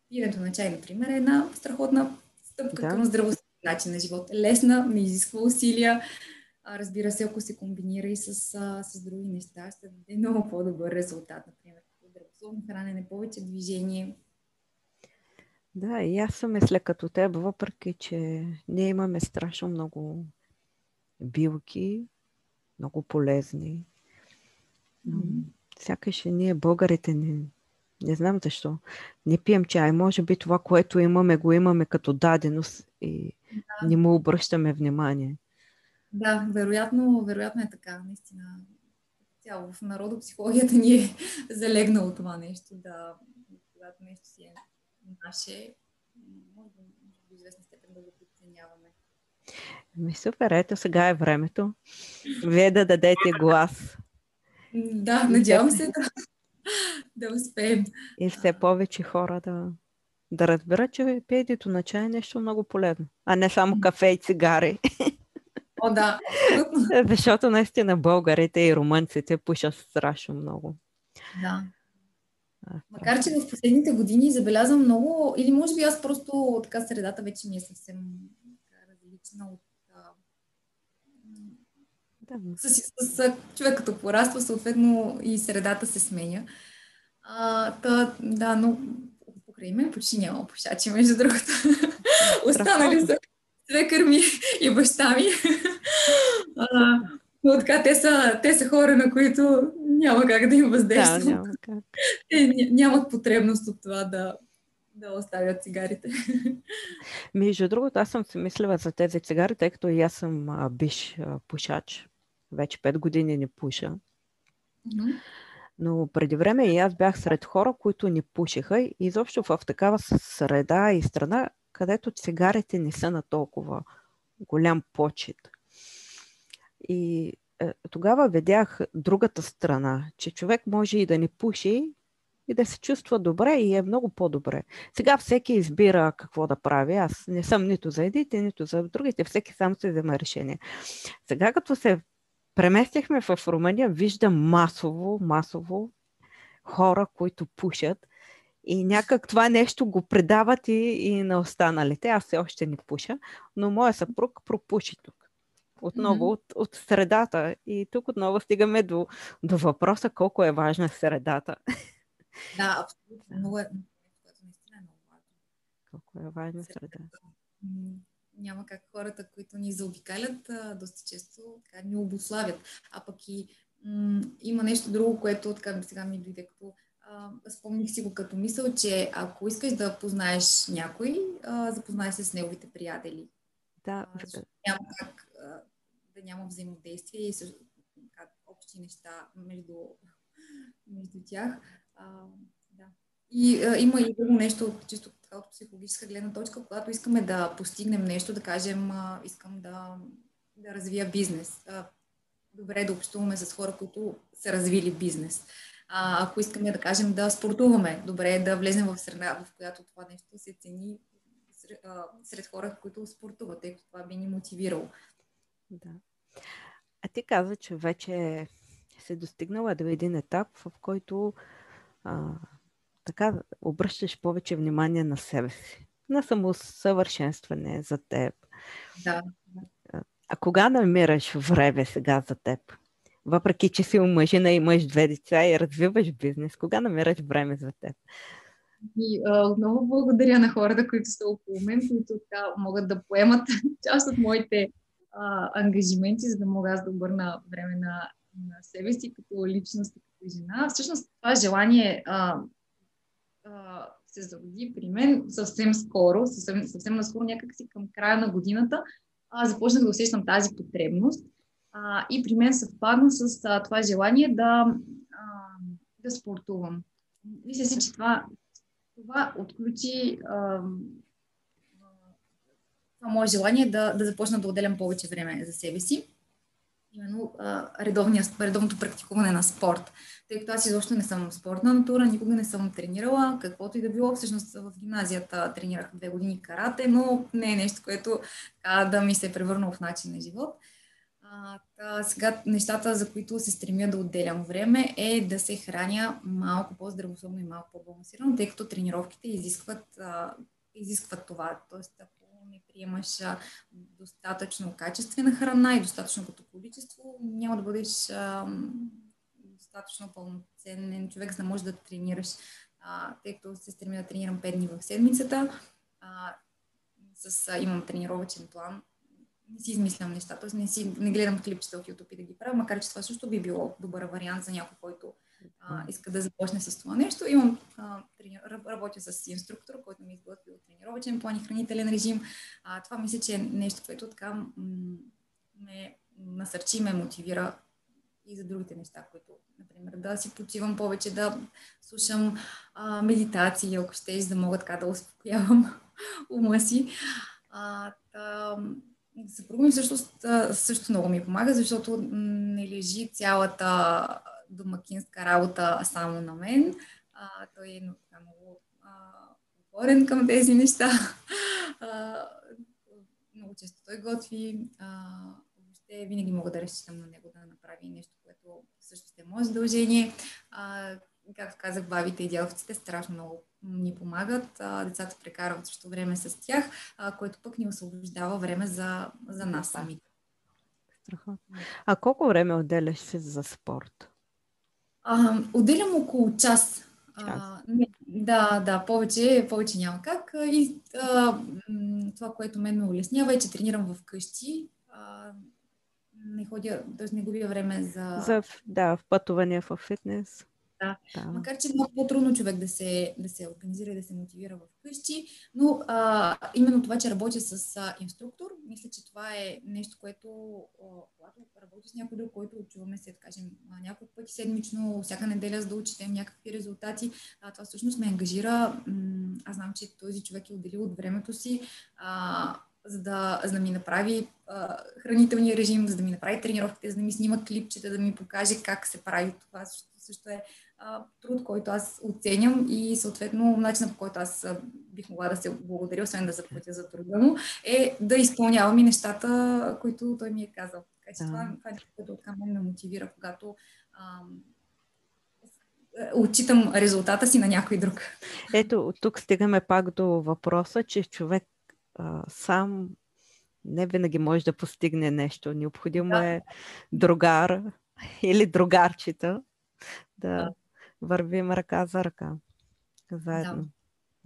Пиенето на чай, например, е една страхотна стъпка да. към здравословен начин на живот. Лесна, не изисква усилия. А, разбира се, ако се комбинира и с, с други неща, ще даде много по-добър резултат, например здравословно хранене, повече движение. Да, и аз съм мисля като теб, въпреки че ние имаме страшно много билки, много полезни. Mm-hmm. Сякаш ние, българите, не, не знам защо, не пием чай. Може би това, което имаме, го имаме като даденост и да. не му обръщаме внимание. Да, вероятно, вероятно е така, наистина цяло в народопсихологията ни е залегнало това нещо, да, когато нещо си е наше, може да до известна степен да го подценяваме. Ми супер, ето сега е времето. Вие да дадете глас. Да, надявам се да, да успеем. И все повече хора да, да разберат, че пиедето на чай е нещо много полезно, а не само кафе и цигари. О, да. Защото наистина българите и румънците пушат страшно много. Да. Макар, че в последните години забелязвам много, или може би аз просто така средата вече ми е съвсем различна от да. С, с, с човек като пораства, съответно и средата се сменя. А, та, да, но покрай мен почти няма пушачи, между другото. Останали са свекър ми и баща ми. А, но така, те са, те са хора, на които няма как да им въздействат. Да, няма как. Те нямат потребност от това да, да оставят цигарите. Между другото, аз съм си мислила за тези цигари, тъй като и аз съм а, биш а, пушач. Вече 5 години не пуша. Mm-hmm. Но преди време и аз бях сред хора, които не пушиха и изобщо в такава среда и страна където цигарите не са на толкова голям почет. И е, тогава видях другата страна, че човек може и да не пуши, и да се чувства добре и е много по-добре. Сега всеки избира какво да прави. Аз не съм нито за едните, нито за другите. Всеки сам се взема решение. Сега като се преместихме в Румъния, виждам масово, масово хора, които пушат. И някак това нещо го предават и, и на останалите. Аз все още не пуша, но моя съпруг пропуши тук. Отново mm-hmm. от, от средата. И тук отново стигаме до, до въпроса колко е важна средата. Да, абсолютно. Много е, колко е важна средата. Няма как хората, които ни заобикалят, доста често така ни обославят. А пък и м- има нещо друго, което така сега ми дойде като спомних си го като мисъл, че ако искаш да познаеш някой, а, запознай се с неговите приятели. Да. А, няма как а, да няма взаимодействие и също, как, общи неща между, между тях. А, да. И а, има и друго нещо, чисто така от психологическа гледна точка, когато искаме да постигнем нещо, да кажем, а, искам да, да развия бизнес. А, добре да общуваме с хора, които са развили бизнес. А, ако искаме да кажем да спортуваме, добре е да влезем в среда, в която това нещо се цени сред хора, които спортуват, тъй като това би ни мотивирало. Да. А ти каза, че вече се достигнала до един етап, в който а, така обръщаш повече внимание на себе си, на самосъвършенстване за теб. Да. А, кога намираш време сега за теб? Въпреки, че си омъжена, имаш две деца и развиваш бизнес, кога намираш време за теб? И а, отново благодаря на хората, които са около мен, които така могат да поемат част от моите а, ангажименти, за да мога аз да обърна време на, на себе си като личност и като жена. Всъщност това желание а, а, се зароди при мен съвсем скоро, съвсем, съвсем наскоро, някакси към края на годината, а, започнах да усещам тази потребност. А, и при мен съвпадна с а, това желание да, а, да спортувам. Мисля си, че това, това отключи а, това мое желание да, да започна да отделям повече време за себе си. Именно а, редовното практикуване на спорт. Тъй като аз изобщо не съм спортна натура, никога не съм тренирала, каквото и да било. Всъщност в гимназията тренирах две години карате, но не е нещо, което а, да ми се е превърнало в начин на живот. А, та, сега нещата, за които се стремя да отделям време, е да се храня малко по-здравословно и малко по-балансирано, тъй като тренировките изискват, а, изискват това. Тоест, не приемаш достатъчно качествена храна и достатъчно като количество, няма да бъдеш а, достатъчно пълноценен човек, за да можеш да тренираш. А, тъй като се стремя да тренирам 5 дни в седмицата, а, с, а, имам тренировачен план, не си измислям неща, т.е. Не, си, не гледам клипчета в YouTube и да ги правя, макар че това също би било добър вариант за някой, който а, иска да започне с това нещо. Имам, а, работя с инструктор, който ми изготвил тренировачен план и хранителен режим. А, това мисля, че е нещо, което така м- ме насърчи, ме мотивира и за другите неща, които, например, да си почивам повече, да слушам а, медитации, ако ще, да мога така да успокоявам ума си. А, та, Съпруга ми също, също много ми помага, защото не лежи цялата домакинска работа само на мен. А, той е много отворен към тези неща. А, много често той готви. А, въобще винаги мога да разчитам на него да направи нещо, което също е мое задължение. А, както казах, бабите и дядовците страшно много ни помагат. А, децата прекарват също време с тях, а, което пък ни освобождава време за, за нас самите. А колко време отделяш за спорт? А, отделям около час. А, не, да, да, повече, повече няма как. И а, това, което мен ме улеснява е, че тренирам вкъщи. А, не ходя, т.е. не губя време за... за да, в пътувания в фитнес да. Макар, че е много по-трудно човек да се, да се организира и да се мотивира в къщи, но а, именно това, че работя с а, инструктор, мисля, че това е нещо, което когато работя с някой друг, който чуваме се, кажем, няколко пъти седмично, всяка неделя за да учетем някакви резултати, а, това всъщност ме ангажира. Аз знам, че този човек е отделил от времето си, а, за да, за да ми направи а, хранителния режим, за да ми направи тренировките, за да ми снима клипчета, да ми покаже как се прави това. Също, също е труд, който аз оценям и съответно начинът по който аз бих могла да се благодаря, освен да заплатя за труда му, е да изпълнявам и нещата, които той ми е казал. Така че да. това, това е нещо, което към мен ме мотивира, когато отчитам резултата си на някой друг. Ето, тук стигаме пак до въпроса, че човек а, сам не винаги може да постигне нещо. Необходимо да. е другар или другарчета да, да. Вървим ръка за ръка. Заедно.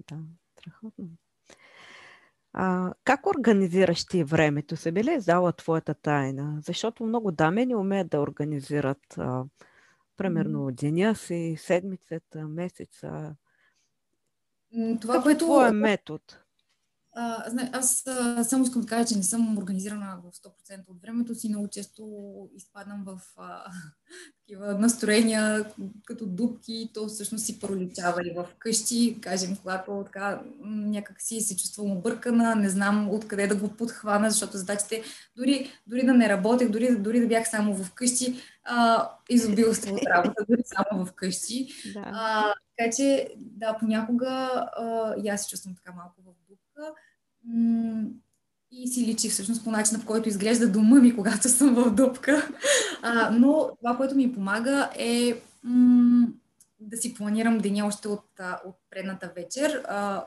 Да, да страхотно. А, как организираш ти времето? Се би ли издала твоята тайна? Защото много дами не умеят да организират а, примерно деня си, седмицата, месеца. Това, което... Твоя метод? А, аз а, само искам да кажа, че не съм организирана в 100% от времето си. Много често изпадам в а, такива настроения, като дубки. То всъщност си проличава и в къщи. Кажем, когато така някак си се чувствам объркана, не знам откъде да го подхвана, защото задачите, дори, дори да не работех, дори, дори да бях само в къщи, изобилство от работа, дори само в къщи. Да. А, така че, да, понякога а, и аз се чувствам така малко в и си личи всъщност по начина, по който изглежда дома ми, когато съм в дупка. А, но това, което ми помага е м- да си планирам деня още от, от предната вечер. А,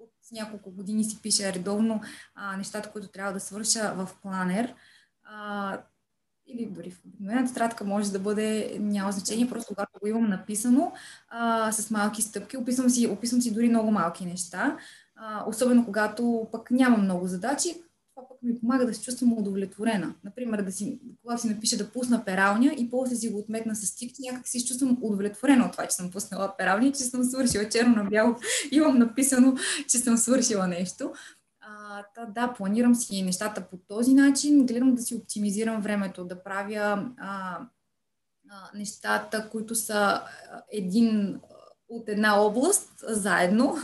от няколко години си пиша редовно а, нещата, които трябва да свърша в планер. А, или дори в обикновената тетрадка може да бъде, няма значение, просто когато го имам написано а, с малки стъпки, описвам си, описвам си дори много малки неща, а, особено когато пък няма много задачи, това пък ми помага да се чувствам удовлетворена. Например, да си, когато си напиша да пусна пералня и после си го отметна с тик, някак си чувствам удовлетворена от това, че съм пуснала пералня, че съм свършила черно на бяло, имам написано, че съм свършила нещо. А, та, да, планирам си нещата по този начин, гледам да си оптимизирам времето, да правя а, а, нещата, които са един от една област заедно,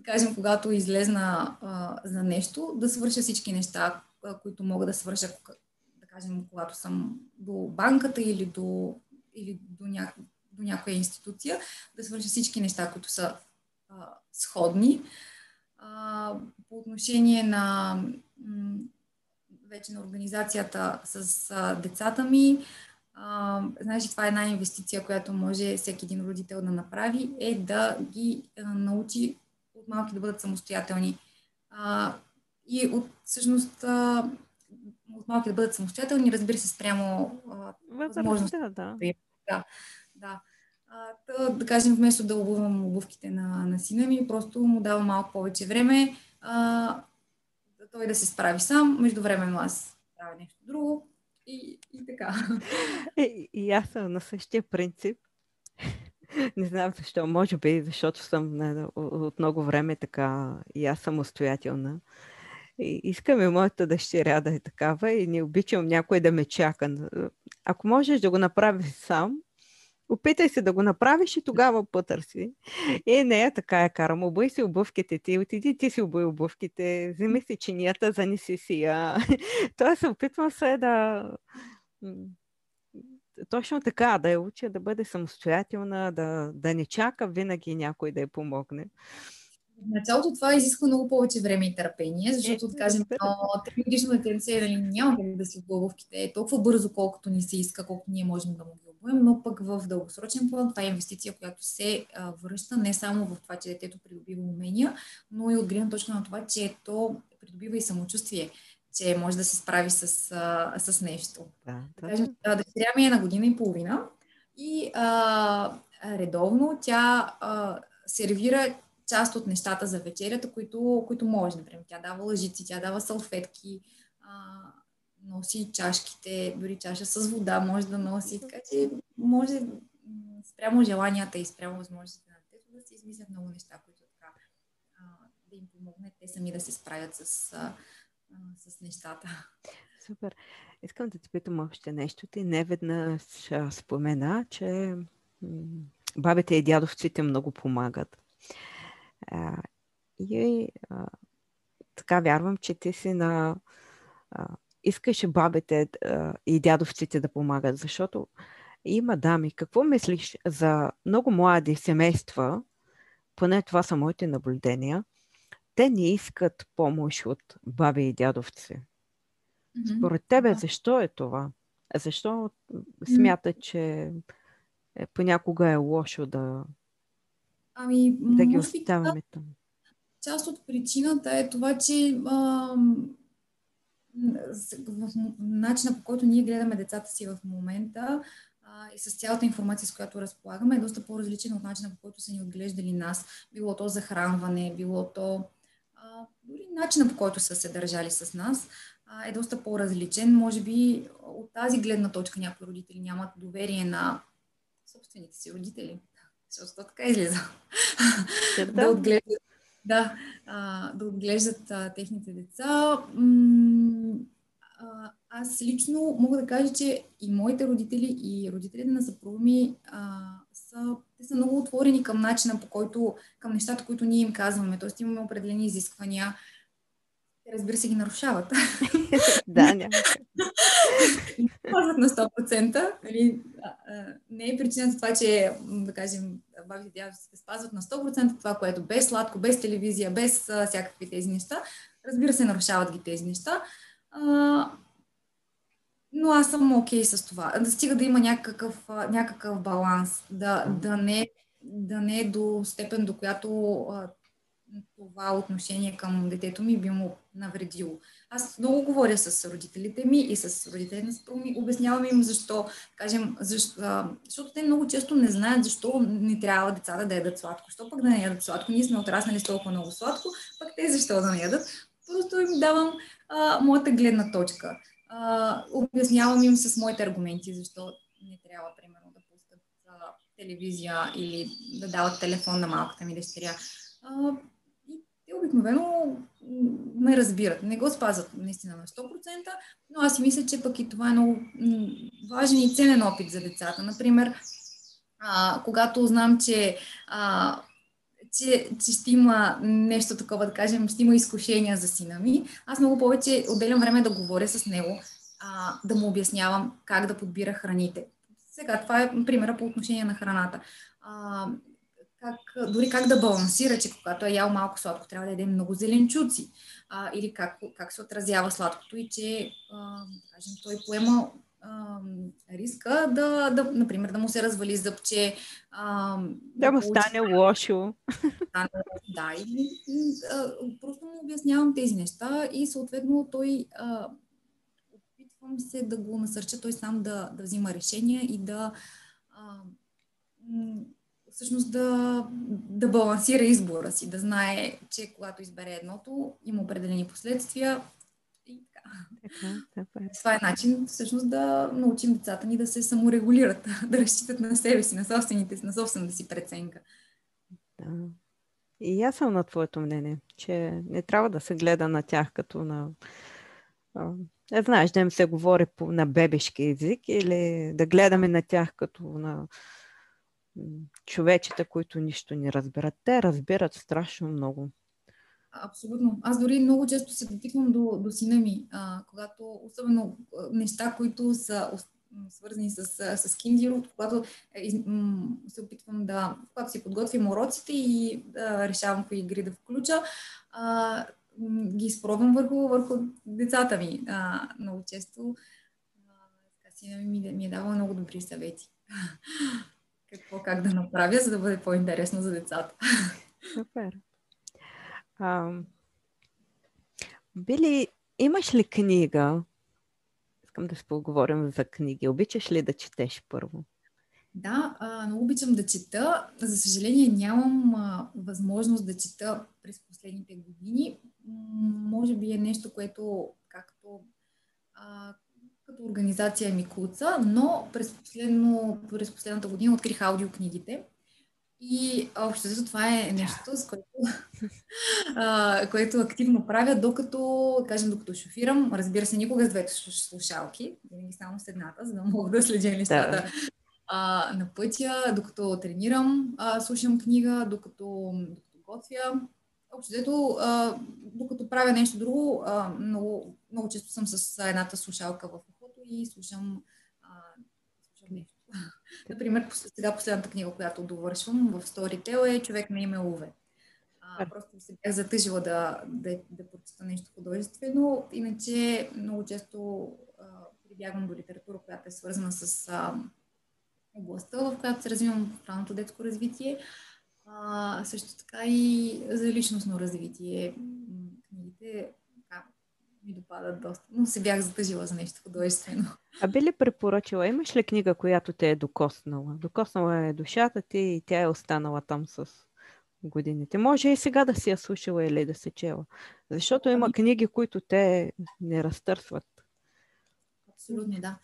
да кажем, когато излезна а, за нещо, да свърша всички неща, които мога да свърша, да кажем, когато съм до банката или до, или до, ня, до някоя институция, да свърша всички неща, които са а, сходни. А, по отношение на м- вече на организацията с а, децата ми, а, знаеш, това е една инвестиция, която може всеки един родител да направи, е да ги а, научи малки да бъдат самостоятелни. А, и от всъщност а, от малки да бъдат самостоятелни, разбира се, спрямо възможността. Да, да. да, да. А, да, да кажем, вместо да обувам обувките на, на сина ми, просто му давам малко повече време а, той да се справи сам. Междувременно аз правя нещо друго и, и така. И, и аз съм на същия принцип. Не знам защо. Може би, защото съм не, от много време така и аз самостоятелна. И искам и моята дъщеря да е такава и не обичам някой да ме чака. Ако можеш да го направиш сам, опитай се да го направиш и тогава потърси. И не е така я карам. Обуй си обувките ти, отиди ти си обуй обувките, вземи си чинията, занеси си я. Тоест, опитвам се да точно така, да я уча да бъде самостоятелна, да, да не чака винаги някой да я помогне. Началото това изисква много повече време и търпение, защото, да кажем, тригодишно детенце нали, няма как да си обувките е толкова бързо, колкото ни се иска, колкото ние можем да му ги обуем, но пък в дългосрочен план това е инвестиция, която се а, връща не само в това, че детето придобива умения, но и от гледна точка на това, че то придобива и самочувствие че може да се справи с, а, с нещо. Да, да. Кажем, дъщеря ми е на година и половина и а, редовно тя а, сервира част от нещата за вечерята, които, които може. Например, тя дава лъжици, тя дава салфетки, а, носи чашките, дори чаша с вода може да носи. Така че може спрямо желанията и спрямо възможностите на детето да се измислят много неща, които така да им помогнат те сами да се справят с с нещата. Супер. Искам да те питам още нещо. Ти не веднъж спомена, че бабите и дядовците много помагат. И така вярвам, че ти си на... А, искаш бабите и дядовците да помагат, защото има дами. Какво мислиш за много млади семейства, поне това са моите наблюдения, те не искат помощ от баби и дядовци. Според тебе, защо е това? Защо смятат, че е, понякога е лошо да, ами, да ги оставяме там? Част от причината е това, че а, в начина по който ние гледаме децата си в момента а, и с цялата информация, с която разполагаме, е доста по-различен от начина по който са ни отглеждали нас. Било то захранване, било то а, дори начина по който са се държали с нас а, е доста по-различен. Може би от тази гледна точка някои родители нямат доверие на собствените си родители. Защото така излиза. да отглеждат да, а, да отглеждат а, техните деца. М- а, аз лично мога да кажа, че и моите родители, и родителите на съпруга ми а, са, те са много отворени към начина по който, към нещата, които ние им казваме. Тоест имаме определени изисквания. Те, разбира се, ги нарушават. да, няма. Казват на 100%. Нали, не е причината това, че, да кажем, бабите дядовците спазват на 100% това, което без сладко, без телевизия, без всякакви тези неща. Разбира се, нарушават ги тези неща. А, но аз съм окей okay с това. Да стига да има някакъв, някакъв баланс. Да, да, не, да не е до степен, до която а, това отношение към детето ми би му навредило. Аз много говоря с родителите ми и с родителите на съпруга ми, обяснявам им защо, кажем, защо, защото те много често не знаят защо не трябва децата да ядат сладко. Защо пък да не ядат сладко? Ние сме отраснали с толкова много сладко, пък те защо да не ядат? Просто им давам а, моята гледна точка. Обяснявам им с моите аргументи защо не трябва, примерно, да пускат а, телевизия или да дават телефон на малката ми дъщеря. А, те обикновено ме разбират. Не го спазват наистина на 100%, но аз си мисля, че пък и това е много важен и ценен опит за децата. Например, а, когато знам, че, а, че, че ще има нещо такова, да кажем, ще има изкушения за сина ми, аз много повече отделям време да говоря с него, а, да му обяснявам как да подбира храните. Сега, това е примера по отношение на храната. А, как, дори как да балансира, че когато е ял малко сладко, трябва да яде много зеленчуци. А, или как, как се отразява сладкото и че, а, кажем, той поема риска да, да, например, да му се развали зъбче. А, да, да му стане лошо. Да, и, и а, просто му обяснявам тези неща и съответно той а, опитвам се да го насърча той сам да, да взима решения и да а, всъщност да, да балансира избора си, да знае, че когато избере едното, има определени последствия така. Това е начин всъщност да научим децата ни да се саморегулират, да разчитат на себе си, на собствените си, на собствената си преценка. Да. И аз съм на твоето мнение, че не трябва да се гледа на тях като на... Не знаеш, да им се говори по, на бебешки език или да гледаме на тях като на човечета, които нищо не разбират. Те разбират страшно много. Абсолютно. Аз дори много често се дотиквам до, до сина ми, а, когато, особено неща, които са свързани с, с киндиро, когато е, се опитвам да, когато си подготвим уроците и да решавам кои игри да включа, а, ги изпробвам върху, върху децата ми. А, много често а, сина ми ми е давал много добри съвети какво как да направя, за да бъде по-интересно за децата. Супер. Били, имаш ли книга? Искам да си поговорим за книги. Обичаш ли да четеш първо? Да, много обичам да чета. За съжаление нямам а, възможност да чета през последните години. Може би е нещо, което както а, като организация ми куца, но през, последно, през последната година открих аудиокнигите. И общо това е нещо, с което, а, което активно правя, докато, кажем, докато шофирам. Разбира се, никога с двете слушалки, винаги само с едната, за да мога да следя нещата да. а, на пътя, докато тренирам, а, слушам книга, докато, докато готвя. Общо взето, докато правя нещо друго, а, много, много често съм с едната слушалка в и слушам. Например, сега последната книга, която довършвам в Storytel е Човек на име Уве. А, просто се бях затъжила да, да, да прочета нещо художествено, иначе много често а, прибягвам до литература, която е свързана с а, областта, в която се развивам в ранното детско развитие. А, също така и за личностно развитие. Книгите ми допадат доста, но се бях затъжила за нещо художествено. А би ли препоръчала, имаш ли книга, която те е докоснала? Докоснала е душата ти и тя е останала там с годините. Може и сега да си я слушала или да се чела. Защото има ами- книги, които те не разтърсват. Абсолютно, да.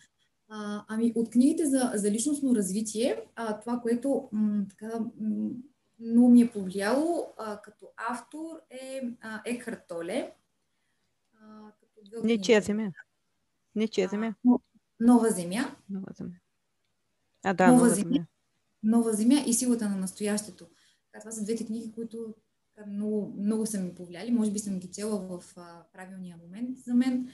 А, ами от книгите за, за личностно развитие, а, това, което м, така, м, много ми е повлияло а, като автор е а, Екхарт Толе. А, като Ничия земя. Ничия земя. А, нова земя. Нова земя. А, да, нова, нова земя. земя. Нова земя и силата на настоящето. Това са двете книги, които много, много са ми повлияли. Може би съм ги чела в а, правилния момент за мен,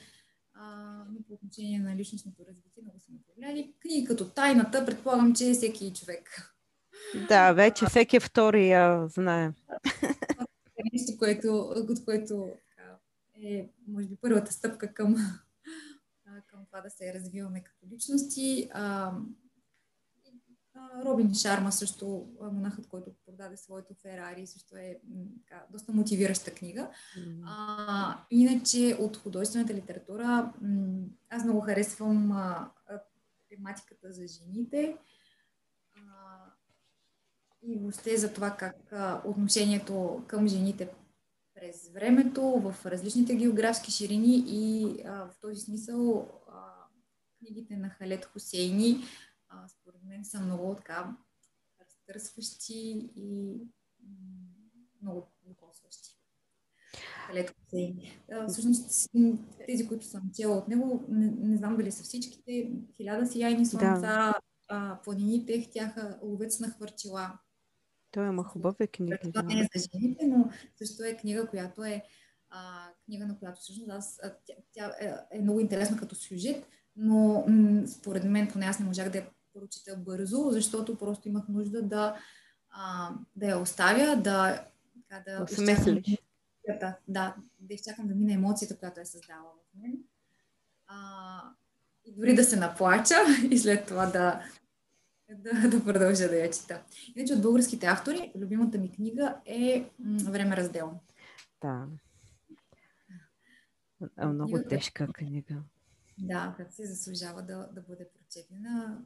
а, но по отношение на личностното развитие много са ми повлияли. Книги като Тайната, предполагам, че всеки човек. Да, вече всеки втори я знае. Е нещо, което, от което е, може би, първата стъпка към, към това да се развиваме като личности. А, Робин Шарма също, монахът, който продаде своето Ферари, също е така, доста мотивираща книга. Mm-hmm. А, иначе от художествената литература аз много харесвам а, тематиката за жените а, и въобще за това как а, отношението към жените през времето, в различните географски ширини и а, в този смисъл а, книгите на Халет Хусейни а, според мен са много така разтърсващи и много докосващи. Далеко се. Всъщност, тези, които съм чела от него, не, не знам дали са всичките. Хиляда сияйни слънца, да. а, планините хтяха ловец на хвърчила. Той има хубави книги. Това не е за жените, но също е книга, която е а, книга, на която всъщност аз, тя, тя е, е много интересна като сюжет, но м- според мен, поне аз не можах да я прочита бързо, защото просто имах нужда да, а, да я оставя, да, така, да, изчакам, да, да, да изчакам да мине емоцията, която е създала в мен. А, и дори да се наплача и след това да, да, да продължа да я чета. Иначе от българските автори, любимата ми книга е Време разделно. Да. Много книга, тежка книга. Да, как се заслужава да, да бъде прочетена.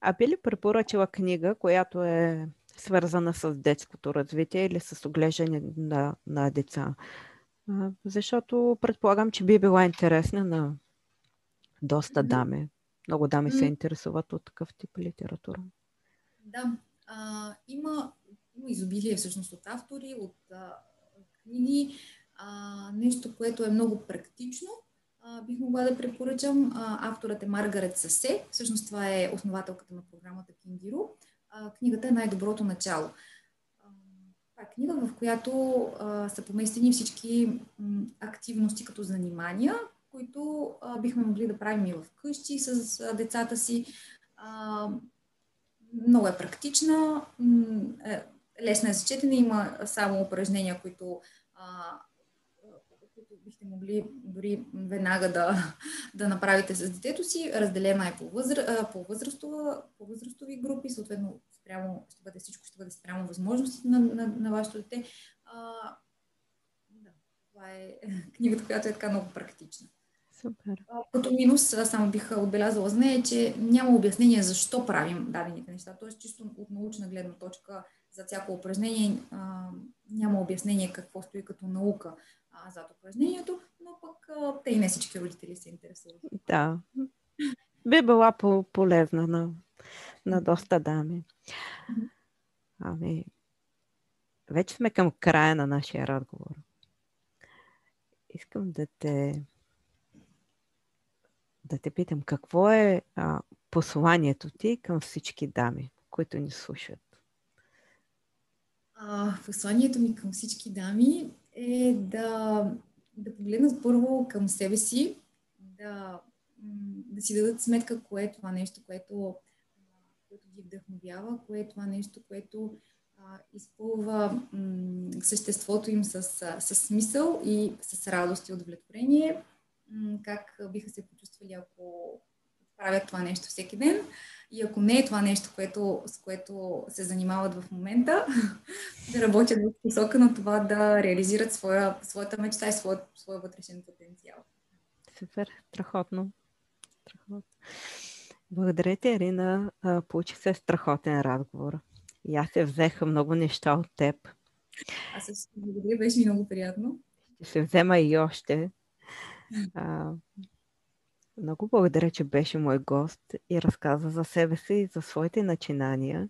А би ли препоръчала книга, която е свързана с детското развитие или с оглеждане на, на деца? Защото предполагам, че би била интересна на доста дами. Много дами се интересуват от такъв тип литература. Да, а, има, има изобилие всъщност от автори, от а, книги. А, нещо, което е много практично бих могла да препоръчам. А, авторът е Маргарет Сасе. Всъщност това е основателката на програмата Киндиро. А, книгата е Най-доброто начало. А, това е книга, в която а, са поместени всички м, активности като занимания, които а, бихме могли да правим и в къщи с а, децата си. А, много е практична, е, лесна е за четене, има само упражнения, които а, бихте могли дори веднага да, да направите с детето си. Разделена е по, възра, по, възрастова, по възрастови групи, съответно спрямо, ще бъде всичко, ще бъде спрямо възможностите на, на, на вашето дете. А, да, това е книгата, която е така много практична. Супер. Като минус, само бих отбелязала за нея, че няма обяснение защо правим дадените неща. Тоест, чисто от научна гледна точка за всяко упражнение а, няма обяснение какво стои като наука а, зад упражнението, но пък а, те и не всички родители се интересуват. Да. Би била по- полезна на, на доста дами. Ами, вече сме към края на нашия разговор. Искам да те да те питам, какво е а, посланието ти към всички дами, които ни слушат? А, посланието ми към всички дами е да, да погледнат първо към себе си, да, да си дадат сметка кое е това нещо, което, което ги вдъхновява, кое е това нещо, което а, изпълва м- съществото им с, с смисъл и с радост и удовлетворение, как биха се почувствали, ако правят това нещо всеки ден И ако не е това нещо, което, с което се занимават в момента, да работят в посока на това да реализират своя, своята мечта и своя, своя вътрешен потенциал. Супер, страхотно. страхотно. Благодаря ти, Арина. Получи се страхотен разговор. И аз се взеха много неща от теб. Аз също благодаря, беше ми много приятно. Ще се взема и още. А, много благодаря, че беше мой гост и разказа за себе си и за своите начинания.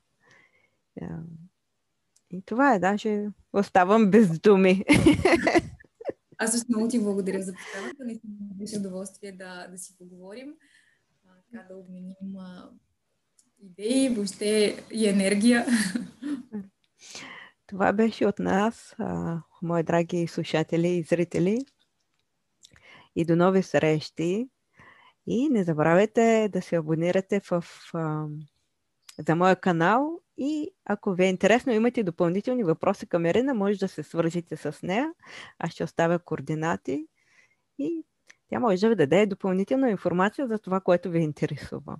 И това е, даже оставам без думи. Аз също много ти благодаря за поканата. Наистина беше удоволствие да, да си поговорим, така да обменим идеи, въобще и енергия. Това беше от нас, мои драги слушатели и зрители. И до нови срещи. И не забравяйте да се абонирате в, а, за моя канал и ако ви е интересно, имате допълнителни въпроси към Ирина, може да се свържите с нея. Аз ще оставя координати и тя може да ви даде допълнителна информация за това, което ви интересува.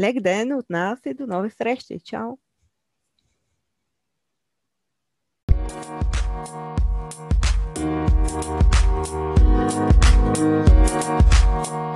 Лек ден от нас и до нови срещи. Чао! Thank you. Thank you.